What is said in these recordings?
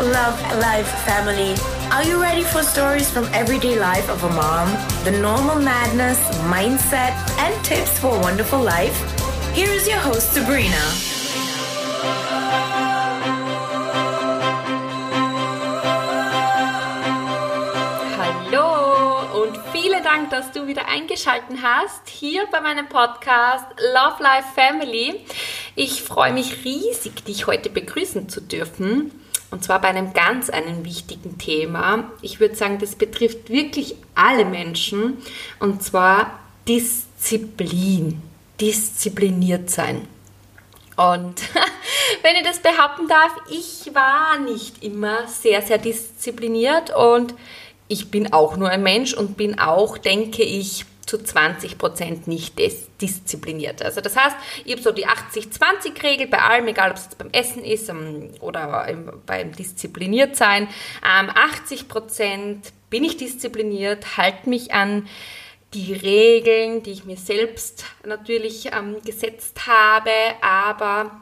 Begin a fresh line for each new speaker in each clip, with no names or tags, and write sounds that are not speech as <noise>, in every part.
Love Life family. Are you ready for stories from everyday life of a mom? The normal madness, mindset, and tips for a wonderful life? Here is your host, Sabrina.
Hallo und vielen Dank, dass du wieder eingeschaltet hast hier bei meinem Podcast Love Life Family. Ich freue mich riesig, dich heute begrüßen zu dürfen. Und zwar bei einem ganz einem wichtigen Thema. Ich würde sagen, das betrifft wirklich alle Menschen. Und zwar Disziplin. Diszipliniert sein. Und <laughs> wenn ich das behaupten darf, ich war nicht immer sehr, sehr diszipliniert und ich bin auch nur ein Mensch und bin auch, denke ich, zu 20 Prozent nicht diszipliniert. Also das heißt, ich habe so die 80-20-Regel bei allem, egal ob es beim Essen ist ähm, oder beim diszipliniert sein. 80 ähm, Prozent bin ich diszipliniert, halte mich an die Regeln, die ich mir selbst natürlich ähm, gesetzt habe, aber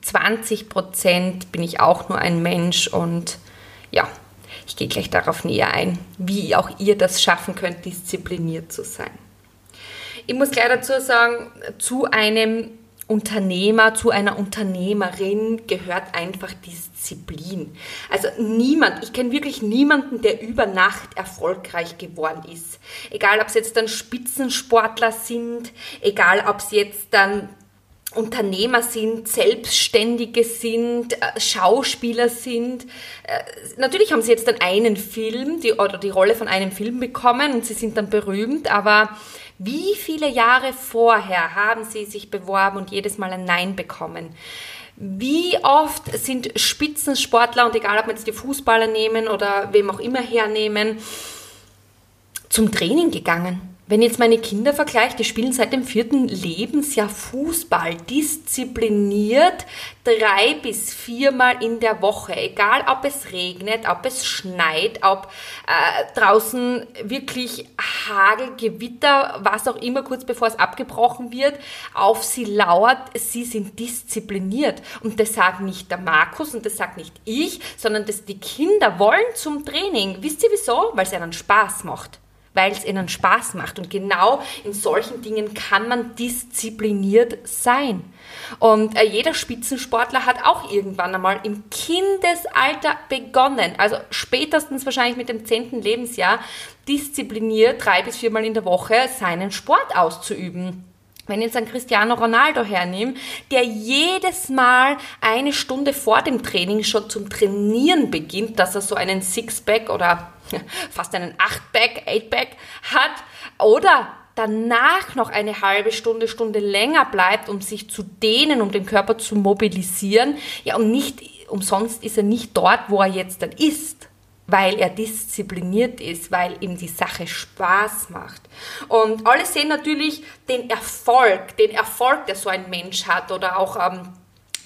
20 Prozent bin ich auch nur ein Mensch und ja, ich gehe gleich darauf näher ein, wie auch ihr das schaffen könnt, diszipliniert zu sein. Ich muss gleich dazu sagen, zu einem Unternehmer, zu einer Unternehmerin gehört einfach Disziplin. Also niemand, ich kenne wirklich niemanden, der über Nacht erfolgreich geworden ist. Egal, ob es jetzt dann Spitzensportler sind, egal, ob es jetzt dann Unternehmer sind, Selbstständige sind, äh, Schauspieler sind. Äh, natürlich haben sie jetzt dann einen Film die, oder die Rolle von einem Film bekommen und sie sind dann berühmt, aber wie viele Jahre vorher haben sie sich beworben und jedes Mal ein Nein bekommen? Wie oft sind Spitzensportler, und egal ob wir jetzt die Fußballer nehmen oder wem auch immer hernehmen, zum Training gegangen? Wenn jetzt meine Kinder vergleicht, die spielen seit dem vierten Lebensjahr Fußball, diszipliniert drei bis viermal in der Woche, egal ob es regnet, ob es schneit, ob äh, draußen wirklich Hagel, Gewitter, was auch immer, kurz bevor es abgebrochen wird, auf sie lauert, sie sind diszipliniert. Und das sagt nicht der Markus und das sagt nicht ich, sondern das die Kinder wollen zum Training. Wisst ihr wieso? Weil es ihnen Spaß macht weil es ihnen Spaß macht. Und genau in solchen Dingen kann man diszipliniert sein. Und äh, jeder Spitzensportler hat auch irgendwann einmal im Kindesalter begonnen, also spätestens wahrscheinlich mit dem zehnten Lebensjahr, diszipliniert drei bis viermal in der Woche seinen Sport auszuüben. Wenn ich jetzt einen Cristiano Ronaldo hernehme, der jedes Mal eine Stunde vor dem Training schon zum Trainieren beginnt, dass er so einen Sixpack oder <laughs> fast einen Achtpack, Eightpack hat, oder danach noch eine halbe Stunde, Stunde länger bleibt, um sich zu dehnen, um den Körper zu mobilisieren. Ja, und nicht umsonst ist er nicht dort, wo er jetzt dann ist weil er diszipliniert ist, weil ihm die Sache Spaß macht. Und alle sehen natürlich den Erfolg, den Erfolg, der so ein Mensch hat oder auch ähm,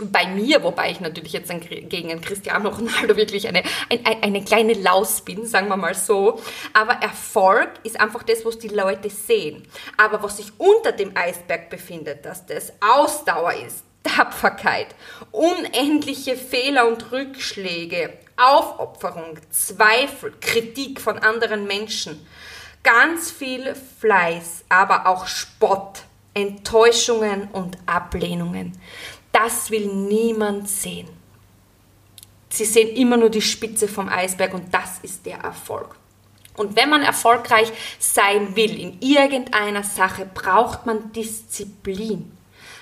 bei mir, wobei ich natürlich jetzt gegen einen Cristiano Ronaldo wirklich eine, eine, eine kleine Laus bin, sagen wir mal so. Aber Erfolg ist einfach das, was die Leute sehen. Aber was sich unter dem Eisberg befindet, dass das Ausdauer ist, Tapferkeit, unendliche Fehler und Rückschläge, Aufopferung, Zweifel, Kritik von anderen Menschen, ganz viel Fleiß, aber auch Spott, Enttäuschungen und Ablehnungen. Das will niemand sehen. Sie sehen immer nur die Spitze vom Eisberg und das ist der Erfolg. Und wenn man erfolgreich sein will in irgendeiner Sache, braucht man Disziplin.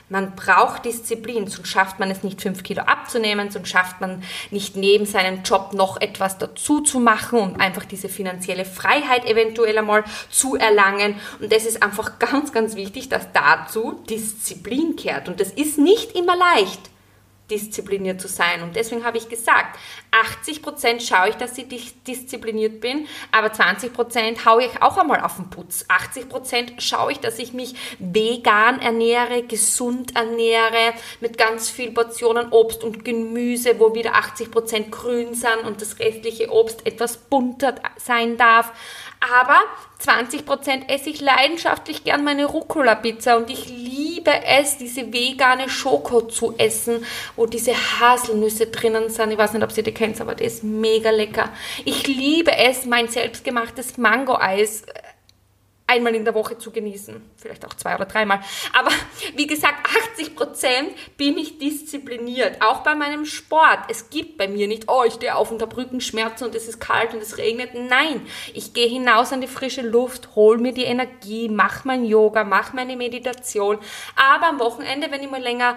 Man braucht Disziplin, sonst schafft man es nicht, fünf Kilo abzunehmen, sonst schafft man nicht neben seinem Job noch etwas dazu zu machen und einfach diese finanzielle Freiheit eventuell einmal zu erlangen. Und das ist einfach <laughs> ganz, ganz wichtig, dass dazu Disziplin kehrt. Und das ist nicht immer leicht diszipliniert zu sein. Und deswegen habe ich gesagt, 80 Prozent schaue ich, dass ich diszipliniert bin, aber 20 Prozent haue ich auch einmal auf den Putz. 80 Prozent schaue ich, dass ich mich vegan ernähre, gesund ernähre, mit ganz viel Portionen Obst und Gemüse, wo wieder 80 Prozent grün sind und das restliche Obst etwas bunter sein darf. Aber 20% esse ich leidenschaftlich gern meine Rucola-Pizza und ich liebe es, diese vegane Schoko zu essen, wo diese Haselnüsse drinnen sind. Ich weiß nicht, ob ihr die kennt, aber das ist mega lecker. Ich liebe es, mein selbstgemachtes Mango-Eis einmal in der Woche zu genießen. Vielleicht auch zwei oder dreimal. Aber wie gesagt, 80 Prozent bin ich diszipliniert. Auch bei meinem Sport. Es gibt bei mir nicht, oh, ich stehe auf unter Brückenschmerzen und es ist kalt und es regnet. Nein, ich gehe hinaus an die frische Luft, hol mir die Energie, mach mein Yoga, mach meine Meditation. Aber am Wochenende, wenn ich mal länger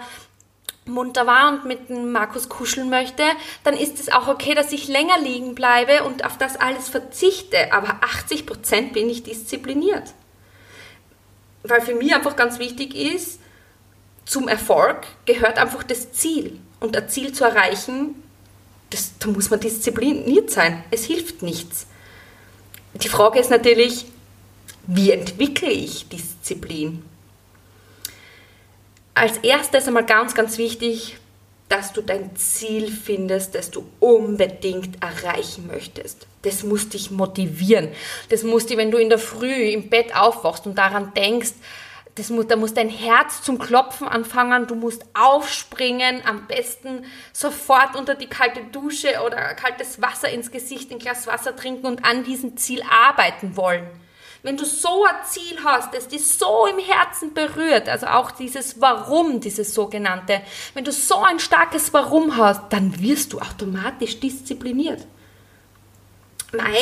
munter war und mit dem Markus kuscheln möchte, dann ist es auch okay, dass ich länger liegen bleibe und auf das alles verzichte. Aber 80 Prozent bin ich diszipliniert. Weil für mich einfach ganz wichtig ist, zum Erfolg gehört einfach das Ziel. Und ein Ziel zu erreichen, das, da muss man diszipliniert sein. Es hilft nichts. Die Frage ist natürlich, wie entwickle ich Disziplin? Als erstes einmal ganz, ganz wichtig, dass du dein Ziel findest, das du unbedingt erreichen möchtest. Das muss dich motivieren. Das muss dich, wenn du in der Früh im Bett aufwachst und daran denkst, das muss, da muss dein Herz zum Klopfen anfangen, du musst aufspringen, am besten sofort unter die kalte Dusche oder kaltes Wasser ins Gesicht, ein Glas Wasser trinken und an diesem Ziel arbeiten wollen. Wenn du so ein Ziel hast, das dich so im Herzen berührt, also auch dieses Warum, dieses sogenannte, wenn du so ein starkes Warum hast, dann wirst du automatisch diszipliniert. Mein,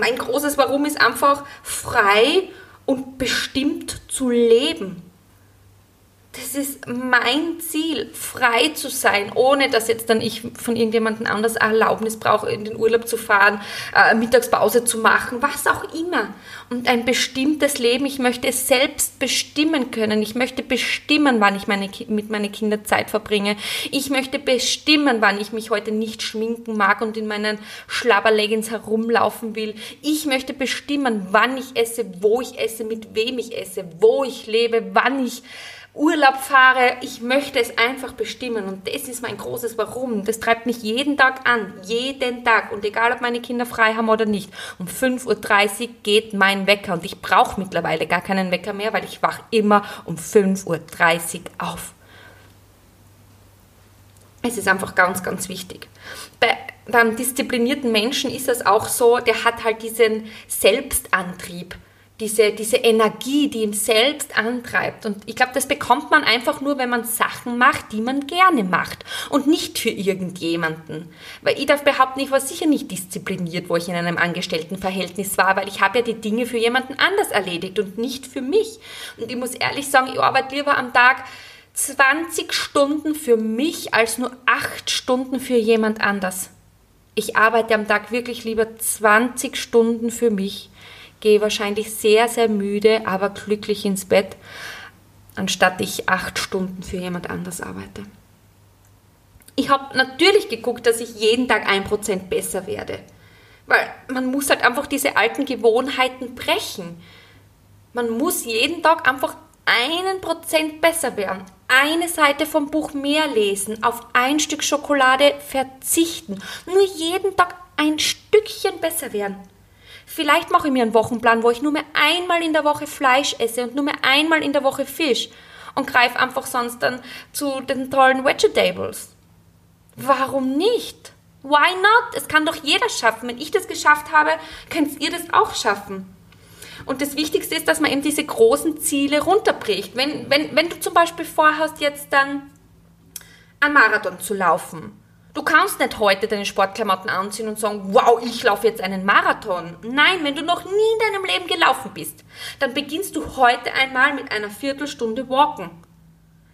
mein großes Warum ist einfach frei und bestimmt zu leben das ist mein Ziel, frei zu sein, ohne dass jetzt dann ich von irgendjemandem anders Erlaubnis brauche, in den Urlaub zu fahren, äh, Mittagspause zu machen, was auch immer. Und ein bestimmtes Leben, ich möchte es selbst bestimmen können. Ich möchte bestimmen, wann ich meine, mit meinen Kindern Zeit verbringe. Ich möchte bestimmen, wann ich mich heute nicht schminken mag und in meinen Schlabberleggings herumlaufen will. Ich möchte bestimmen, wann ich esse, wo ich esse, mit wem ich esse, wo ich lebe, wann ich Urlaub fahre, ich möchte es einfach bestimmen und das ist mein großes Warum. Das treibt mich jeden Tag an, jeden Tag und egal ob meine Kinder frei haben oder nicht. Um 5.30 Uhr geht mein Wecker und ich brauche mittlerweile gar keinen Wecker mehr, weil ich wach immer um 5.30 Uhr auf. Es ist einfach ganz, ganz wichtig. Bei einem disziplinierten Menschen ist es auch so, der hat halt diesen Selbstantrieb diese, diese Energie, die ihn selbst antreibt. Und ich glaube, das bekommt man einfach nur, wenn man Sachen macht, die man gerne macht und nicht für irgendjemanden. Weil ich darf behaupten, ich war sicher nicht diszipliniert, wo ich in einem Angestelltenverhältnis war, weil ich habe ja die Dinge für jemanden anders erledigt und nicht für mich. Und ich muss ehrlich sagen, ich arbeite lieber am Tag 20 Stunden für mich als nur 8 Stunden für jemand anders. Ich arbeite am Tag wirklich lieber 20 Stunden für mich gehe wahrscheinlich sehr, sehr müde, aber glücklich ins Bett, anstatt ich acht Stunden für jemand anders arbeite. Ich habe natürlich geguckt, dass ich jeden Tag ein Prozent besser werde. Weil man muss halt einfach diese alten Gewohnheiten brechen. Man muss jeden Tag einfach einen Prozent besser werden. Eine Seite vom Buch mehr lesen, auf ein Stück Schokolade verzichten. Nur jeden Tag ein Stückchen besser werden. Vielleicht mache ich mir einen Wochenplan, wo ich nur mehr einmal in der Woche Fleisch esse und nur mehr einmal in der Woche Fisch und greife einfach sonst dann zu den tollen Vegetables. Warum nicht? Why not? Es kann doch jeder schaffen. Wenn ich das geschafft habe, könnt ihr das auch schaffen. Und das Wichtigste ist, dass man eben diese großen Ziele runterbricht. Wenn, wenn, wenn du zum Beispiel vorhast, jetzt dann einen Marathon zu laufen, Du kannst nicht heute deine Sportklamotten anziehen und sagen, wow, ich laufe jetzt einen Marathon. Nein, wenn du noch nie in deinem Leben gelaufen bist, dann beginnst du heute einmal mit einer Viertelstunde Walken.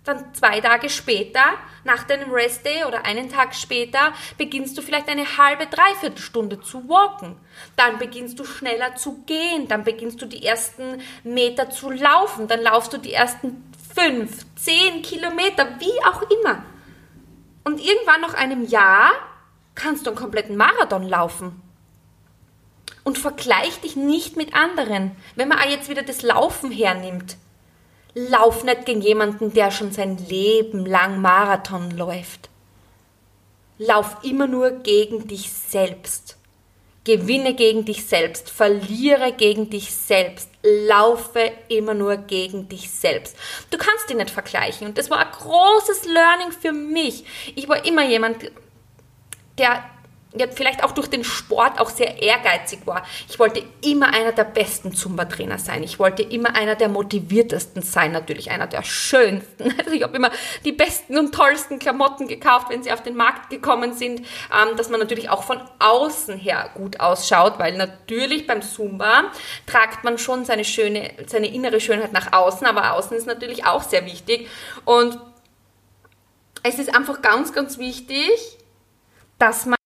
Dann zwei Tage später, nach deinem Restday oder einen Tag später, beginnst du vielleicht eine halbe, dreiviertel Stunde zu walken. Dann beginnst du schneller zu gehen. Dann beginnst du die ersten Meter zu laufen. Dann laufst du die ersten fünf, zehn Kilometer, wie auch immer. Und irgendwann nach einem Jahr kannst du einen kompletten Marathon laufen. Und vergleich dich nicht mit anderen. Wenn man auch jetzt wieder das Laufen hernimmt, lauf nicht gegen jemanden, der schon sein Leben lang Marathon läuft. Lauf immer nur gegen dich selbst. Gewinne gegen dich selbst, verliere gegen dich selbst, laufe immer nur gegen dich selbst. Du kannst dich nicht vergleichen und das war ein großes Learning für mich. Ich war immer jemand, der vielleicht auch durch den Sport auch sehr ehrgeizig war. Ich wollte immer einer der besten Zumba-Trainer sein. Ich wollte immer einer der motiviertesten sein, natürlich einer der schönsten. <laughs> Also ich habe immer die besten und tollsten Klamotten gekauft, wenn sie auf den Markt gekommen sind, ähm, dass man natürlich auch von außen her gut ausschaut, weil natürlich beim Zumba tragt man schon seine schöne, seine innere Schönheit nach außen, aber außen ist natürlich auch sehr wichtig und es ist einfach ganz, ganz wichtig, dass man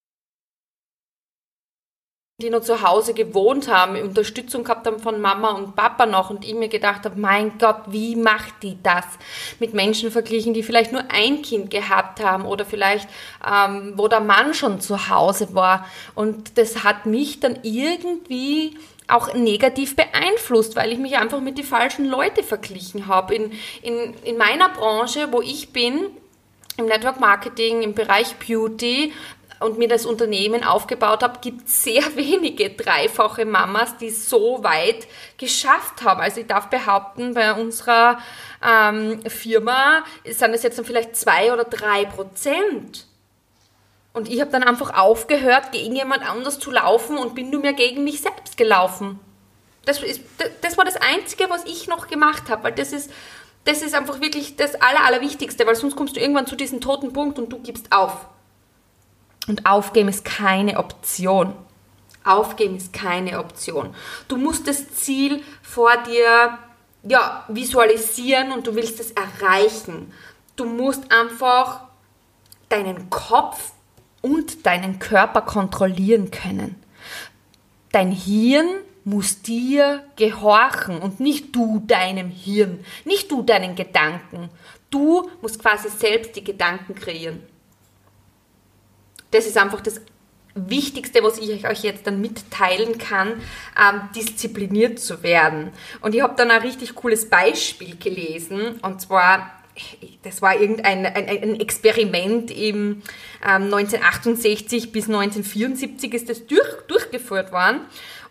die noch zu Hause gewohnt haben, Unterstützung gehabt haben von Mama und Papa noch und ich mir gedacht habe, mein Gott, wie macht die das? Mit Menschen verglichen, die vielleicht nur ein Kind gehabt haben oder vielleicht, ähm, wo der Mann schon zu Hause war. Und das hat mich dann irgendwie auch negativ beeinflusst, weil ich mich einfach mit den falschen Leuten verglichen habe. In, in, in meiner Branche, wo ich bin, im Network Marketing, im Bereich Beauty, und mir das Unternehmen aufgebaut habe, gibt sehr <laughs> wenige dreifache Mamas, die so weit geschafft haben. Also ich darf behaupten, bei unserer ähm, Firma sind es jetzt dann vielleicht zwei oder drei Prozent. Und ich habe dann einfach aufgehört, gegen jemand anders zu laufen und bin nur mehr gegen mich selbst gelaufen. Das, ist, das war das Einzige, was ich noch gemacht habe, weil das ist, das ist einfach wirklich das Aller, Allerwichtigste, weil sonst kommst du irgendwann zu diesem toten Punkt und du gibst auf. Und aufgeben ist keine Option. Aufgeben ist keine Option. Du musst das Ziel vor dir ja, visualisieren und du willst es erreichen. Du musst einfach deinen Kopf und deinen Körper kontrollieren können. Dein Hirn muss dir gehorchen und nicht du deinem Hirn, nicht du deinen Gedanken. Du musst quasi selbst die Gedanken kreieren das ist einfach das Wichtigste, was ich euch jetzt dann mitteilen kann, ähm, diszipliniert zu werden. Und ich habe dann ein richtig cooles Beispiel gelesen, und zwar das war irgendein ein, ein Experiment im ähm, 1968 bis 1974 ist das durch, durchgeführt worden.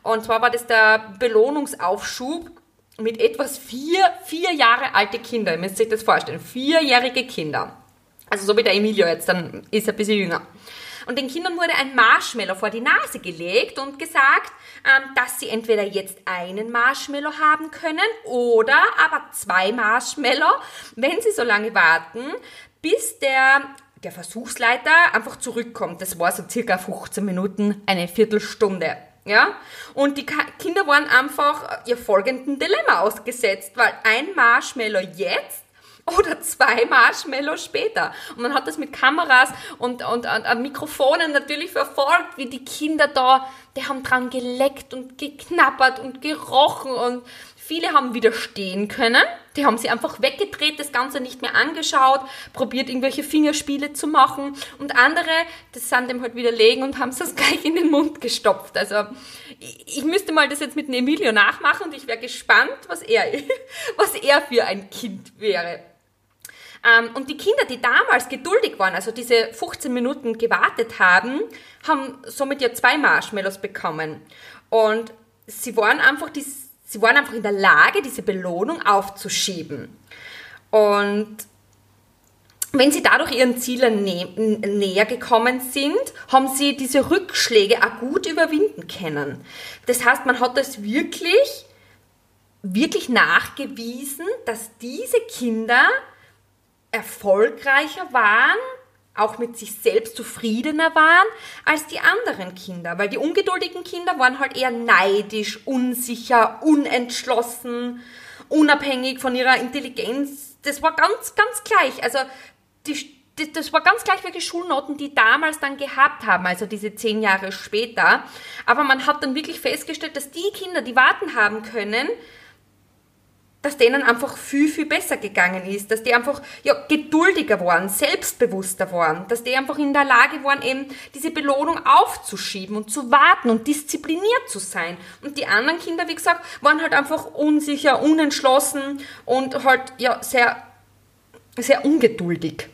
Und zwar war das der Belohnungsaufschub mit etwas vier, vier Jahre alte Kinder. Ihr müsst euch das vorstellen. Vierjährige Kinder. Also so wie der Emilio jetzt, dann ist er ein bisschen jünger. Und den Kindern wurde ein Marshmallow vor die Nase gelegt und gesagt, ähm, dass sie entweder jetzt einen Marshmallow haben können oder aber zwei Marshmallow, wenn sie so lange warten, bis der der Versuchsleiter einfach zurückkommt. Das war so circa 15 Minuten, eine Viertelstunde. Ja? Und die Kinder waren einfach ihr folgenden Dilemma ausgesetzt, weil ein Marshmallow jetzt oder zwei Marshmallows später. Und man hat das mit Kameras und, und, und, und Mikrofonen natürlich verfolgt, wie die Kinder da, die haben dran geleckt und geknappert und gerochen und viele haben widerstehen können. Die haben sie einfach weggedreht, das Ganze nicht mehr angeschaut, probiert irgendwelche Fingerspiele zu machen und andere, das sind dem halt widerlegen und haben es das <laughs> gleich in den Mund gestopft. Also ich, müsste mal das jetzt mit Emilio nachmachen und ich wäre gespannt, was er, <laughs> was er für ein Kind wäre. Ähm, und die Kinder, die damals geduldig waren, also diese 15 Minuten gewartet haben, haben somit ja zwei Marshmallows bekommen. Und sie waren einfach, die, sie waren einfach in der Lage, diese Belohnung aufzuschieben. Und wenn sie dadurch ihren Zielen nä näher gekommen sind, haben sie diese Rückschläge auch gut überwinden können. Das heißt, man hat das wirklich, wirklich nachgewiesen, dass diese Kinder erfolgreicher waren, auch mit sich selbst zufriedener waren als die anderen Kinder. Weil die ungeduldigen Kinder waren halt eher neidisch, unsicher, unentschlossen, unabhängig von ihrer Intelligenz. Das war ganz, ganz gleich. Also die, das war ganz gleich welche Schulnoten, die damals dann gehabt haben, also diese zehn Jahre später. Aber man hat dann wirklich festgestellt, dass die Kinder, die warten haben können, dass denen einfach viel, viel besser gegangen ist, dass die einfach ja, geduldiger waren, selbstbewusster waren, dass die einfach in der Lage waren, eben diese Belohnung aufzuschieben und zu warten und diszipliniert zu sein. Und die anderen Kinder, wie gesagt, waren halt einfach unsicher, unentschlossen und halt ja sehr, sehr ungeduldig.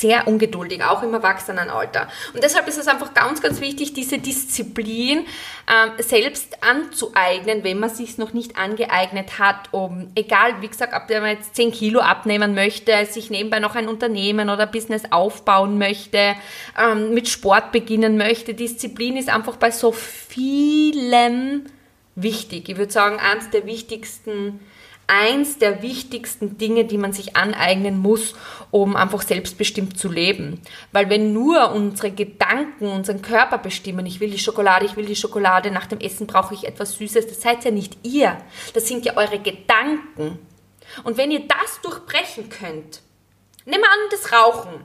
Sehr ungeduldig, auch im Erwachsenenalter. Und deshalb ist es einfach ganz, ganz wichtig, diese Disziplin ähm, selbst anzueignen, wenn man sich noch nicht angeeignet hat, um, egal, wie gesagt, ob man jetzt 10 Kilo abnehmen möchte, sich nebenbei noch ein Unternehmen oder Business aufbauen möchte, ähm, mit Sport beginnen möchte. Disziplin ist einfach bei so vielen wichtig. Ich würde sagen, eines der wichtigsten eins der wichtigsten Dinge, die man sich aneignen muss, um einfach selbstbestimmt zu leben. Weil wenn nur unsere Gedanken unseren Körper bestimmen, ich will die Schokolade, ich will die Schokolade, nach dem Essen brauche ich etwas Süßes, das seid ja nicht ihr, das sind ja eure Gedanken. Und wenn ihr das durchbrechen könnt, nimm an das Rauchen.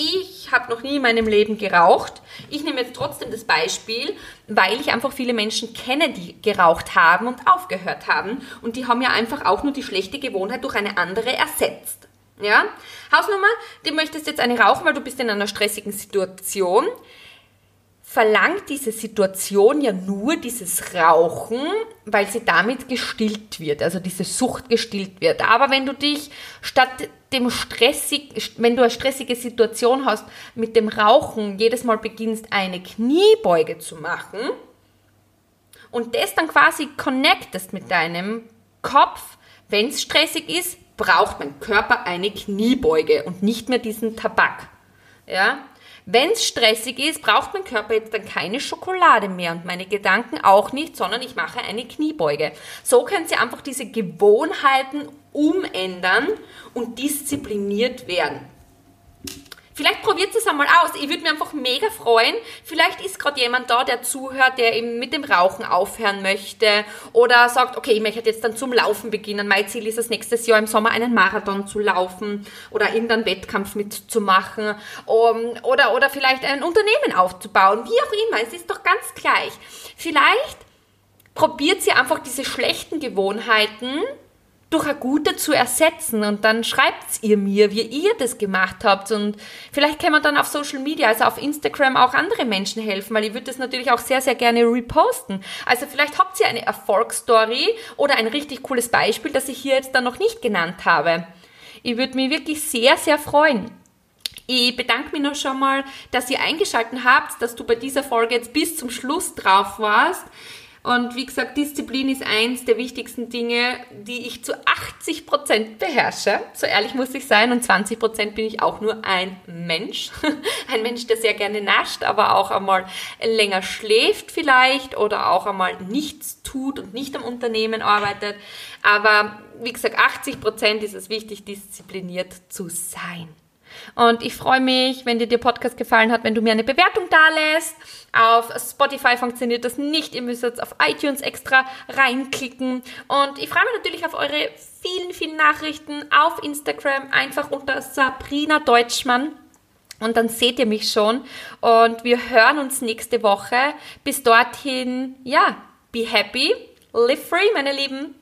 Ich habe noch nie in meinem Leben geraucht. Ich nehme jetzt trotzdem das Beispiel, weil ich einfach viele Menschen kenne, die geraucht haben und aufgehört haben. Und die haben ja einfach auch nur die schlechte Gewohnheit durch eine andere ersetzt. Ja? Hausnummer, du möchtest jetzt eine rauchen, weil du bist in einer stressigen Situation verlangt diese Situation ja nur dieses Rauchen, weil sie damit gestillt wird, also diese Sucht gestillt wird. Aber wenn du dich statt dem stressig, wenn du eine stressige Situation hast, mit dem Rauchen jedes Mal beginnst, eine Kniebeuge zu machen und das dann quasi connectest mit deinem Kopf, wenn es stressig ist, braucht mein Körper eine Kniebeuge und nicht mehr diesen Tabak. Ja? Wenn es stressig ist, braucht mein Körper jetzt dann keine Schokolade mehr und meine Gedanken auch nicht, sondern ich mache eine Kniebeuge. So können Sie einfach diese Gewohnheiten umändern und diszipliniert werden. Vielleicht probiert es einmal aus. Ich würde mich einfach mega freuen. Vielleicht ist gerade jemand da, der zuhört, der eben mit dem Rauchen aufhören möchte oder sagt, okay, ich möchte jetzt dann zum Laufen beginnen. Mein Ziel ist es, nächstes Jahr im Sommer einen Marathon zu laufen oder irgendeinen Wettkampf mitzumachen um, oder, oder vielleicht ein Unternehmen aufzubauen. Wie auch immer, es ist doch ganz gleich. Vielleicht probiert sie einfach diese schlechten Gewohnheiten durch eine gute zu ersetzen und dann schreibt ihr mir, wie ihr das gemacht habt und vielleicht kann man dann auf Social Media, also auf Instagram auch andere Menschen helfen, weil ich würde das natürlich auch sehr, sehr gerne reposten. Also vielleicht habt ihr eine Erfolgsstory oder ein richtig cooles Beispiel, das ich hier jetzt dann noch nicht genannt habe. Ich würde mich wirklich sehr, sehr freuen. Ich bedanke mich noch schon mal, dass ihr eingeschaltet habt, dass du bei dieser Folge jetzt bis zum Schluss drauf warst. Und wie gesagt, Disziplin ist eins der wichtigsten Dinge, die ich zu 80 Prozent beherrsche. So ehrlich muss ich sein. Und 20 Prozent bin ich auch nur ein Mensch. <laughs> Ein Mensch, der sehr gerne nascht, aber auch einmal länger schläft vielleicht oder auch einmal nichts tut und nicht am Unternehmen arbeitet. Aber wie gesagt, 80 Prozent ist es wichtig, diszipliniert zu sein. Und ich freue mich, wenn dir der Podcast gefallen hat, wenn du mir eine Bewertung da lässt. Auf Spotify funktioniert das nicht. Ihr müsst jetzt auf iTunes extra reinklicken. Und ich freue mich natürlich auf eure vielen, vielen Nachrichten auf Instagram. Einfach unter Sabrina Deutschmann. Und dann seht ihr mich schon. Und wir hören uns nächste Woche. Bis dorthin, ja, be happy, live free, meine Lieben.